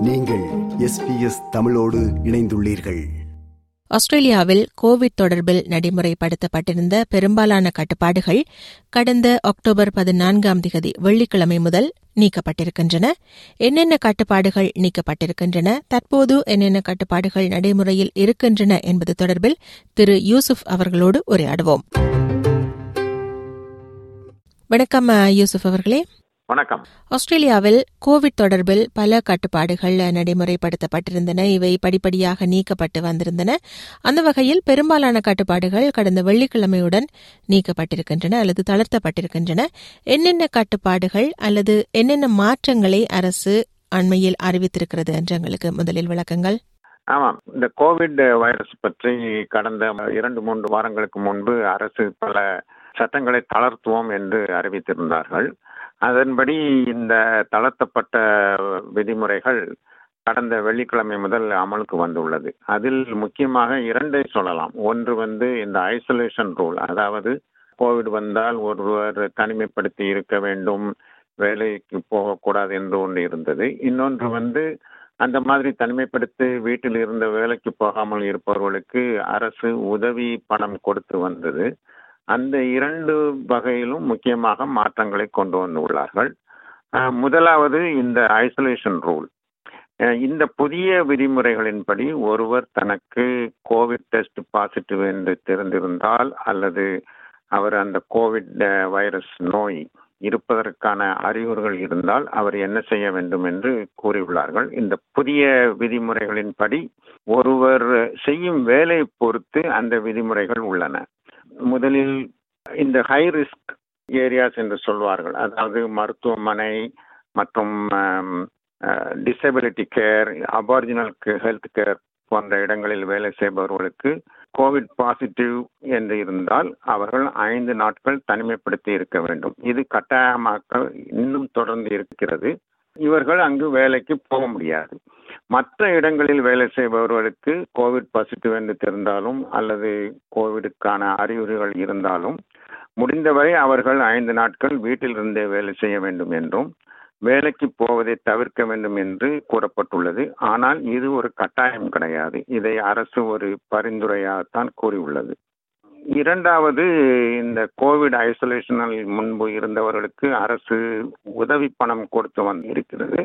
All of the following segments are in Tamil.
நீங்கள் எஸ்பிஎஸ் தமிழோடு இணைந்துள்ளீர்கள். ஆஸ்திரேலியாவில் கோவிட் தொடர்பில் நடைமுறைப்படுத்தப்பட்டிருந்த பெரும்பாலான கட்டுப்பாடுகள் கடந்த அக்டோபர் பதினான்காம் திகதி வெள்ளிக்கிழமை முதல் நீக்கப்பட்டிருக்கின்றன. என்னென்ன கட்டுப்பாடுகள் நீக்கப்பட்டிருக்கின்றன? தற்போது என்னென்ன கட்டுப்பாடுகள் நடைமுறையில் இருக்கின்றன என்பது தொடர்பில் திரு யூசுப் அவர்களோடு உரையாடுவோம். வணக்கம் யூசுப் அவர்களே. வணக்கம். ஆஸ்திரேலியாவில் கோவிட் தொடர்பில் பல கட்டுப்பாடுகள் நடைமுறைப்படுத்தப்பட்டிருந்தன. இவை படிப்படியாக நீக்கப்பட்டு வந்திருந்தன. அந்த வகையில் பெரும்பாலான கட்டுப்பாடுகள் கடந்த வெள்ளிக்கிழமையுடன் நீக்கப்பட்டிருக்கின்றன அல்லது தளர்த்தப்பட்டிருக்கின்றன. என்னென்ன கட்டுப்பாடுகள் அல்லது என்னென்ன மாற்றங்களை அரசு அண்மையில் அறிவித்திருக்கிறது என்று எங்களுக்கு முதலில் விளக்கங்கள். ஆமாம். இந்த கோவிட் வைரஸ் பற்றி கடந்த இரண்டு மூன்று வாரங்களுக்கு முன்பு அரசு பல சட்டங்களை தளர்த்துவோம் என்று அறிவித்திருந்தார்கள். அதன்படி இந்த தளர்த்தப்பட்ட விதிமுறைகள் கடந்த வெள்ளிக்கிழமை முதல் அமலுக்கு வந்துள்ளது. அதில் முக்கியமாக இரண்டை சொல்லலாம். ஒன்று வந்து இந்த ஐசோலேஷன் ரூல் அதாவது கோவிட் வந்தால் ஒருவர் தனிமைப்படுத்தி இருக்க வேண்டும் வேலைக்கு போகக்கூடாது என்று ஒன்று இருந்தது. இன்னொன்று வந்து அந்த மாதிரி தனிமைப்படுத்தி வீட்டில் இருந்த வேலைக்கு போகாமல் இருப்பவர்களுக்கு அரசு உதவி பணம் கொடுத்து வந்தது. அந்த இரண்டு வகையிலும் முக்கியமாக மாற்றங்களை கொண்டு வந்துள்ளார்கள். முதலாவது இந்த ஐசோலேஷன் ரூல் இந்த புதிய விதிமுறைகளின்படி ஒருவர் தனக்கு கோவிட் டெஸ்ட் பாசிட்டிவ் என்று தெரிந்திருந்தால் அல்லது அவர் அந்த கோவிட் வைரஸ் நோய் இருப்பதற்கான அறிகுறிகள் இருந்தால் அவர் என்ன செய்ய வேண்டும் என்று கூறியுள்ளார்கள். இந்த புதிய விதிமுறைகளின்படி ஒருவர் செய்யும் வேலை பொறுத்து அந்த விதிமுறைகள் உள்ளன. முதலில் இந்த ஹை ரிஸ்க் ஏரியாஸ் என்று சொல்வார்கள். அதாவது மருத்துவமனை மற்றும் disability care Aboriginal health care போன்ற இடங்களில் வேலை செய்பவர்களுக்கு கோவிட் பாசிட்டிவ் என்று இருந்தால் அவர்கள் ஐந்து நாட்கள் தனிமைப்படுத்தி இருக்க வேண்டும். இது கட்டாயமாக்கல் இன்னும் தொடர்ந்து இருக்கிறது. இவர்கள் அங்கு வேலைக்கு போக முடியாது. மற்ற இடங்களில் வேலை செய்பவர்களுக்கு கோவிட் பாசிட்டிவ் என்று தெரிந்தாலும் அல்லது கோவிடுக்கான அறிகுறிகள் இருந்தாலும் முடிந்தவரை அவர்கள் ஐந்து நாட்கள் வீட்டில் இருந்தே வேலை செய்ய வேண்டும் என்றும் வேலைக்கு போவதை தவிர்க்க வேண்டும் என்று கூறப்பட்டுள்ளது. ஆனால் இது ஒரு கட்டாயம் கிடையாது. இதை அரசு ஒரு பரிந்துரையாகத்தான் கூறியுள்ளது. இரண்டாவது இந்த கோவிட் ஐசோலேஷனில் முன்பு இருந்தவர்களுக்கு அரசு உதவி பணம் கொடுத்து வந்திருக்கிறது.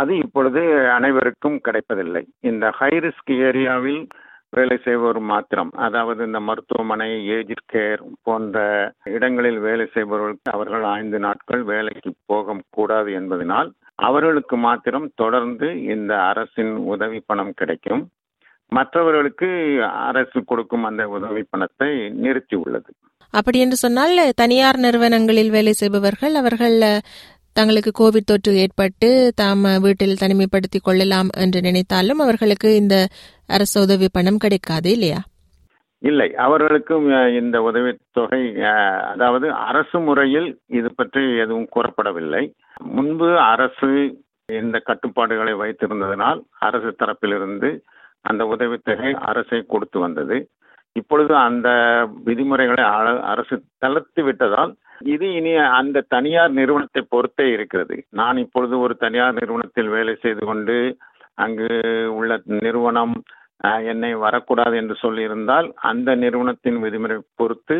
அது இப்பொழுது அனைவருக்கும் கிடைப்பதில்லை. இந்த ஹை ரிஸ்க் ஏரியாவில் வேலை செய்வோர் மாத்திரம் அதாவது இந்த மருத்துவமனை ஏஜ் கேர் போன்ற இடங்களில் வேலை செய்பவர்களுக்கு அவர்கள் ஐந்து நாட்கள் வேலைக்கு போக கூடாது என்பதனால் அவர்களுக்கு மாத்திரம் தொடர்ந்து இந்த அரசின் உதவி பணம் கிடைக்கும். மற்றவர்களுக்கு அரசு கொடுக்கும் அந்த உதவி பணத்தை நிறுத்தி உள்ளது. அப்படி என்று சொன்னால் தனியார் நிறுவனங்களில் வேலை செய்பவர்கள் அவர்கள் தங்களுக்கு கோவிட் தொற்று ஏற்பட்டு தாம் வீட்டில் தனிமைப்படுத்திக் கொள்ளலாம் என்று நினைத்தாலும் அவர்களுக்கு இந்த அரசு உதவி பணம் கிடைக்காது இல்லையா? இல்லை. அவர்களுக்கும் இந்த உதவித்தொகை அதாவது அரசு முறையில் இது பற்றி எதுவும் கூறப்படவில்லை. முன்பு அரசு இந்த கட்டுப்பாடுகளை வைத்திருந்ததனால் அரசு தரப்பிலிருந்து அந்த உதவித்தொகை அரசை கொடுத்து வந்தது. இப்பொழுது அந்த விதிமுறைகளை அரசு தளர்த்து விட்டதால் இது இனி அந்த தனியார் நிறுவனத்தை பொறுத்தே இருக்கிறது. நான் இப்பொழுது ஒரு தனியார் நிறுவனத்தில் வேலை செய்து கொண்டு அங்கு உள்ள நிறுவனம் என்னை வரக்கூடாது என்று சொல்லியிருந்தால் அந்த நிறுவனத்தின் விதிமுறை பொறுத்து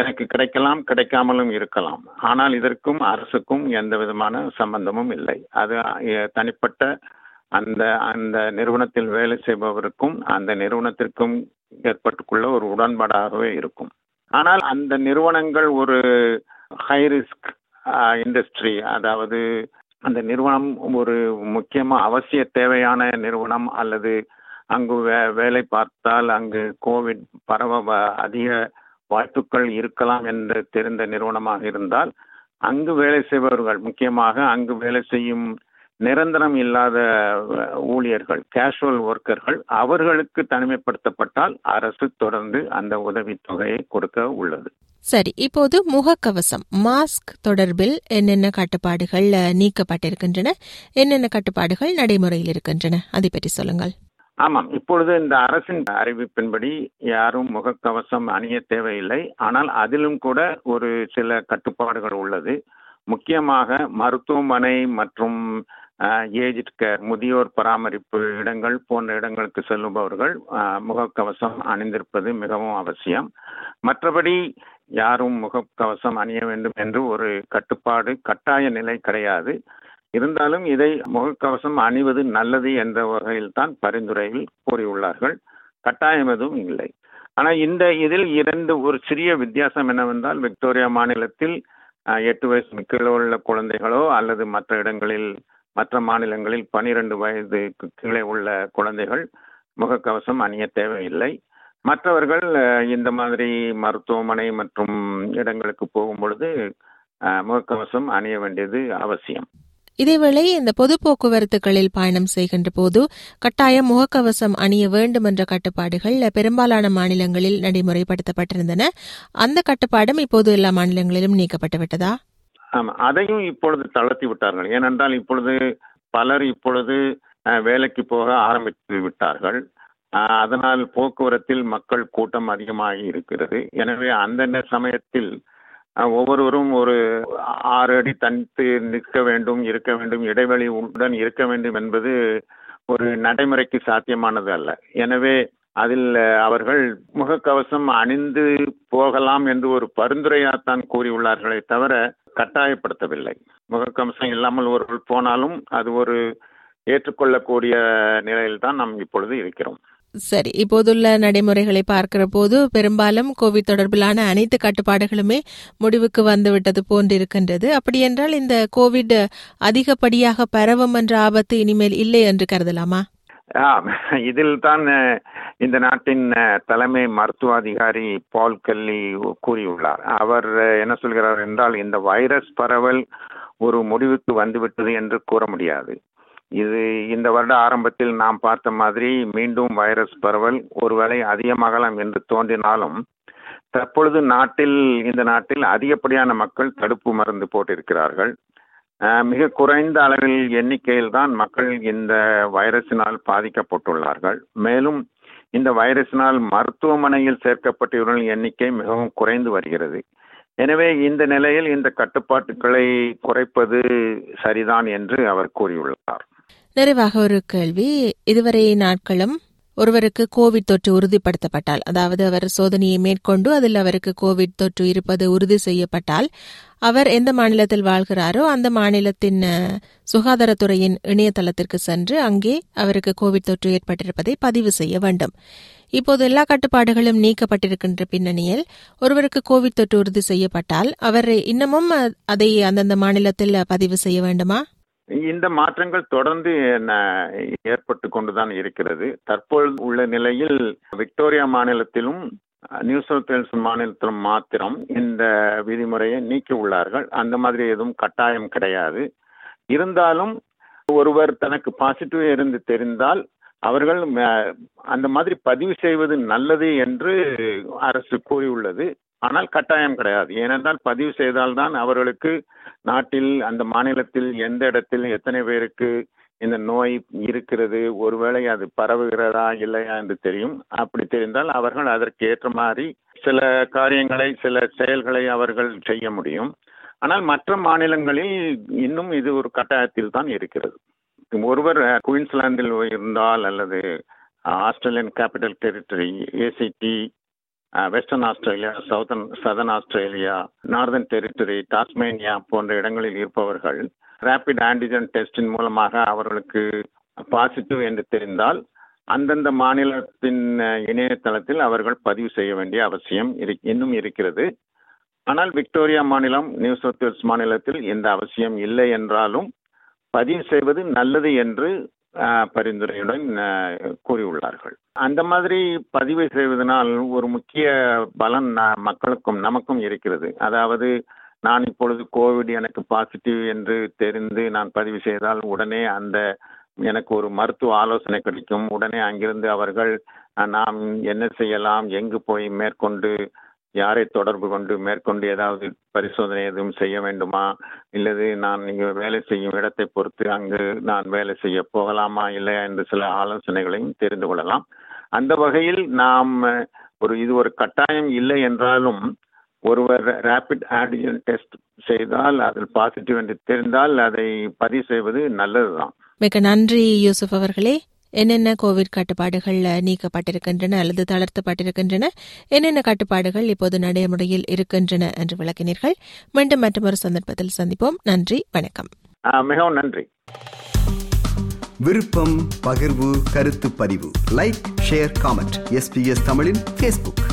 எனக்கு கிடைக்கலாம் கிடைக்காமலும் இருக்கலாம். ஆனால் இதற்கும் அரசுக்கும் எந்த விதமான சம்பந்தமும் இல்லை. அது தனிப்பட்ட அந்த அந்த நிறுவனத்தில் வேலை செய்பவருக்கும் அந்த நிறுவனத்திற்கும் ஏற்பட்டுக்குள்ள ஒரு உடன்பாடாகவே இருக்கும். ஆனால் அந்த நிறுவனங்கள் ஒரு ஹை ரிஸ்க் இண்டஸ்ட்ரி அதாவது அந்த நிறுவனம் ஒரு முக்கியமாக அவசிய தேவையான நிறுவனம் அல்லது அங்கு வே வேலை பார்த்தால் அங்கு கோவிட் பரவ அதிக வாய்ப்புகள் இருக்கலாம் என்று தெரிந்த நிறுவனமாக இருந்தால் அங்கு வேலை செய்பவர்கள் முக்கியமாக அங்கு வேலை செய்யும் நிரந்தரம் இல்லாத ஊழியர்கள் கேஷுவல் ஒர்க்கர்கள் அவர்களுக்கு தனிமைப்படுத்தப்பட்டால் அரசு தொடர்ந்து அந்த உதவித்தொகையை கொடுக்க உள்ளது. சரி இப்போது முகக்கவசம். மாஸ்க் தொடர்பில் என்னென்ன கட்டுப்பாடுகள் நீக்கப்பட்டிருக்கின்றன? என்னென்ன கட்டுப்பாடுகள் நடைமுறையில் இருக்கின்றன? அதை பற்றி சொல்லுங்கள். ஆமாம். இப்பொழுது இந்த அரசின் அறிவிப்பின்படி யாரும் முகக்கவசம் அணிய தேவையில்லை. ஆனால் அதிலும் கூட ஒரு சில கட்டுப்பாடுகள் உள்ளது. முக்கியமாக மருத்துவமனை மற்றும் ஏஜ்ட் கேர் முதியோர் பராமரிப்பு இடங்கள் போன்ற இடங்களுக்கு செல்லுபவர்கள் முகக்கவசம் அணிந்திருப்பது மிகவும் அவசியம். மற்றபடி யாரும் முகக்கவசம் அணிய வேண்டும் என்று ஒரு கட்டுப்பாடு கட்டாய நிலை கிடையாது. இருந்தாலும் இதை முகக்கவசம் அணிவது நல்லது என்ற வகையில் தான் பரிந்துரையில் கூறியுள்ளார்கள். கட்டாயம் எதுவும் இல்லை. ஆனால் இந்த இதில் இரண்டு ஒரு சிறிய வித்தியாசம் என்னவென்றால் விக்டோரியா மாநிலத்தில் எட்டு வயசு கீழே உள்ள குழந்தைகளோ அல்லது மற்ற இடங்களில் மற்ற மாநிலங்களில் பனிரெண்டு வயதுக்கு கீழே உள்ள குழந்தைகள் முகக்கவசம் அணிய தேவையில்லை. மற்றவர்கள் இந்த மாதிரி மருத்துவமனை மற்றும் இடங்களுக்கு போகும் பொழுது முகக்கவசம் அணிய வேண்டியது அவசியம். இதேவேளை இந்த பொது போக்குவரத்துகளில் பயணம் செய்கின்ற போது கட்டாயம் முகக்கவசம் அணிய வேண்டும் என்ற கட்டுப்பாடுகள் பெரும்பாலான மாநிலங்களில் நடைமுறைப்படுத்தப்பட்டிருந்தன. அந்த கட்டுப்பாடும் இப்போது எல்லா மாநிலங்களிலும் நீக்கப்பட்டுவிட்டதா ஆமா அதையும் இப்பொழுது தளர்த்தி விட்டார்கள். ஏனென்றால் இப்பொழுது பலர் இப்பொழுது வேலைக்கு போக ஆரம்பித்து விட்டார்கள். அதனால் போக்குவரத்தில் மக்கள் கூட்டம் அதிகமாகி இருக்கிறது. எனவே அந்தந்த சமயத்தில் ஒவ்வொருவரும் ஒரு ஆறு அடி தனித்து நிற்க வேண்டும் இருக்க வேண்டும் இடைவெளி உடன் இருக்க வேண்டும் என்பது ஒரு நடைமுறைக்கு சாத்தியமானது அல்ல. எனவே அதில் அவர்கள் முகக்கவசம் அணிந்து போகலாம் என்று ஒரு பரிந்துரையாத்தான் கூறியுள்ளார்களே தவிர கட்டாயப்படுத்தவில்லை. முகக்கவசம் இல்லாமல் ஒருவர் போனாலும் அது ஒரு ஏற்றுக்கொள்ளக்கூடிய நிலையில் தான் நாம் இப்பொழுது இருக்கிறோம். சரி இப்போதுள்ள நடைமுறைகளை பார்க்கிற போது பெரும்பாலும் கோவிட் தொடர்பிலான அனைத்து கட்டுப்பாடுகளுமே முடிவுக்கு வந்துவிட்டது போன்றிருக்கின்றது. அப்படியென்றால் இந்த கோவிட் அதிகப்படியாக பரவும் என்ற ஆபத்து இனிமேல் இல்லை என்று கருதலாமா? இதில் தான் இந்த நாட்டின் தலைமை மருத்துவ அதிகாரி பால் கல்லி கூறியுள்ளார். அவர் என்ன சொல்கிறார் என்றால் இந்த வைரஸ் பரவல் ஒரு முடிவுக்கு வந்துவிட்டது என்று கூற முடியாது. இது இந்த வருட ஆரம்பத்தில் நாம் பார்த்த மாதிரி மீண்டும் வைரஸ் பரவல் ஒருவேளை அதிகமாகலாம் என்று தோன்றினாலும் தற்பொழுது நாட்டில் இந்த நாட்டில் அதிகப்படியான மக்கள் தடுப்பு மருந்து போட்டிருக்கிறார்கள். மிக குறைந்த அளவில் எண்ணிக்கையில் தான் மக்கள் இந்த வைரஸினால் பாதிக்கப்பட்டுள்ளார்கள். மேலும் இந்த வைரஸினால் மருத்துவமனையில் சேர்க்கப்பட்டவர்களின் எண்ணிக்கை மிகவும் குறைந்து வருகிறது. எனவே இந்த நிலையில் இந்த கட்டுப்பாட்டுகளை குறைப்பது சரிதான் என்று அவர் கூறியுள்ளார். நிறைவாக ஒரு கேள்வி. இதுவரை நாட்களும் ஒருவருக்கு கோவிட் தொற்று உறுதிப்படுத்தப்பட்டால் அதாவது அவர் சோதனையை மேற்கொண்டு அதில் அவருக்கு கோவிட் தொற்று இருப்பது உறுதி செய்யப்பட்டால் அவர் எந்த மாநிலத்தில் வாழ்கிறாரோ அந்த மாநிலத்தின் சுகாதாரத்துறையின் இணையதளத்திற்கு சென்று அங்கே அவருக்கு கோவிட் தொற்று ஏற்பட்டிருப்பதை பதிவு செய்ய வேண்டும். இப்போது எல்லா கட்டுப்பாடுகளும் நீக்கப்பட்டிருக்கின்ற பின்னணியில் ஒருவருக்கு கோவிட் தொற்று உறுதி செய்யப்பட்டால் அவர் இன்னமும் அதை அந்தந்த மாநிலத்தில் பதிவு செய்ய வேண்டுமா? இந்த மாற்றங்கள் தொடர்ந்து ஏற்பட்டு கொண்டுதான் இருக்கிறது. தற்பொழுது உள்ள நிலையில் விக்டோரியா மாநிலத்திலும் நியூ சவுத் வேல்ஸ் மாநிலத்திலும் மாத்திரம் இந்த விதிமுறையை நீக்கி உள்ளார்கள். அந்த மாதிரி எதுவும் கட்டாயம் கிடையாது. இருந்தாலும் ஒருவர் தனக்கு பாசிட்டிவ் இருந்து தெரிந்தால் அவர்கள் அந்த மாதிரி பதிவு செய்வது நல்லது என்று அரசு கூறியுள்ளது. ஆனால் கட்டாயம் கிடையாது. ஏனென்றால் பதிவு செய்தால்தான் அவர்களுக்கு நாட்டில் அந்த மாநிலத்தில் எந்த இடத்தில் எத்தனை பேருக்கு இந்த நோய் இருக்கிறது ஒருவேளை அது பரவுகிறதா இல்லையா என்று தெரியும். அப்படி தெரிந்தால் அவர்கள் அதற்கு ஏற்ற மாதிரி சில காரியங்களை சில செயல்களை அவர்கள் செய்ய முடியும். ஆனால் மற்ற மாநிலங்களில் இன்னும் இது ஒரு கட்டாயத்தில் தான் இருக்கிறது. ஒருவர் குயின்ஸ்லாந்தில் இருந்தால் அல்லது Australian Capital Territory ACT Western Australia Southern Southern Australia Northern Territory Tasmania போன்ற இடங்களில் இருப்பவர்கள் ரேபிட் ஆன்டிஜன் டெஸ்டின் மூலமாக அவர்களுக்கு பாசிட்டிவ் என்று தெரிந்தால் அந்தந்த மாநிலத்தின் இணையதளத்தில் அவர்கள் பதிவு செய்ய வேண்டிய அவசியம் இன்னும் இருக்கிறது. ஆனால் விக்டோரியா மாநிலம் நியூ சவுத் வேல்ஸ் மாநிலத்தில் இந்த அவசியம் இல்லை என்றாலும் பதிவு செய்வது நல்லது என்று பரிந்துரையுடன் கூறியுள்ளார்கள். அந்த மாதிரி பதிவு செய்வதனால் ஒரு முக்கிய பலன் மக்களுக்கும் நமக்கும் இருக்கிறது. அதாவது நான் இப்பொழுது கோவிட் எனக்கு பாசிட்டிவ் என்று தெரிந்து நான் பதிவு செய்தால் உடனே அந்த எனக்கு ஒரு மருத்துவ ஆலோசனை கிடைக்கும். உடனே அங்கிருந்து அவர்கள் நாம் என்ன செய்யலாம்? எங்கு போய் மேற்கொண்டு யாரை தொடர்பு கொண்டு மேற்கொண்டு ஏதாவது பரிசோதனை எதுவும் செய்ய வேண்டுமா? இல்லது நான் நீங்கள் வேலை செய்யும் இடத்தை பொறுத்து அங்கு நான் வேலை செய்ய போகலாமா இல்லையா என்று சில ஆலோசனைகளையும் தெரிந்து கொள்ளலாம். அந்த வகையில் நாம் ஒரு இது ஒரு கட்டாயம் இல்லை என்றாலும் ஒருவர் ரேபிட் ஆன்டிஜன் டெஸ்ட் செய்தால் அதில் பாசிட்டிவ் என்று தெரிந்தால் அதை பதிவு செய்வது நல்லதுதான். மிக நன்றி யூசுப் அவர்களே. என்னென்ன கோவிட் கட்டுப்பாடுகள் நீக்கப்பட்டிருக்கின்றன அல்லது தளர்த்தப்பட்டிருக்கின்றன? என்னென்ன கட்டுப்பாடுகள் இப்போது நடைமுறையில் இருக்கின்றன என்று விளக்கினீர்கள். மீண்டும் மற்றொரு சந்தர்ப்பத்தில் சந்திப்போம். நன்றி வணக்கம். மிகவும் நன்றி. விருப்பம் பகிர்வு கருத்து பதிவு. லைக் ஷேர் காமெண்ட் எஸ்பிஎஸ் தமிழின் ஃபேஸ்புக்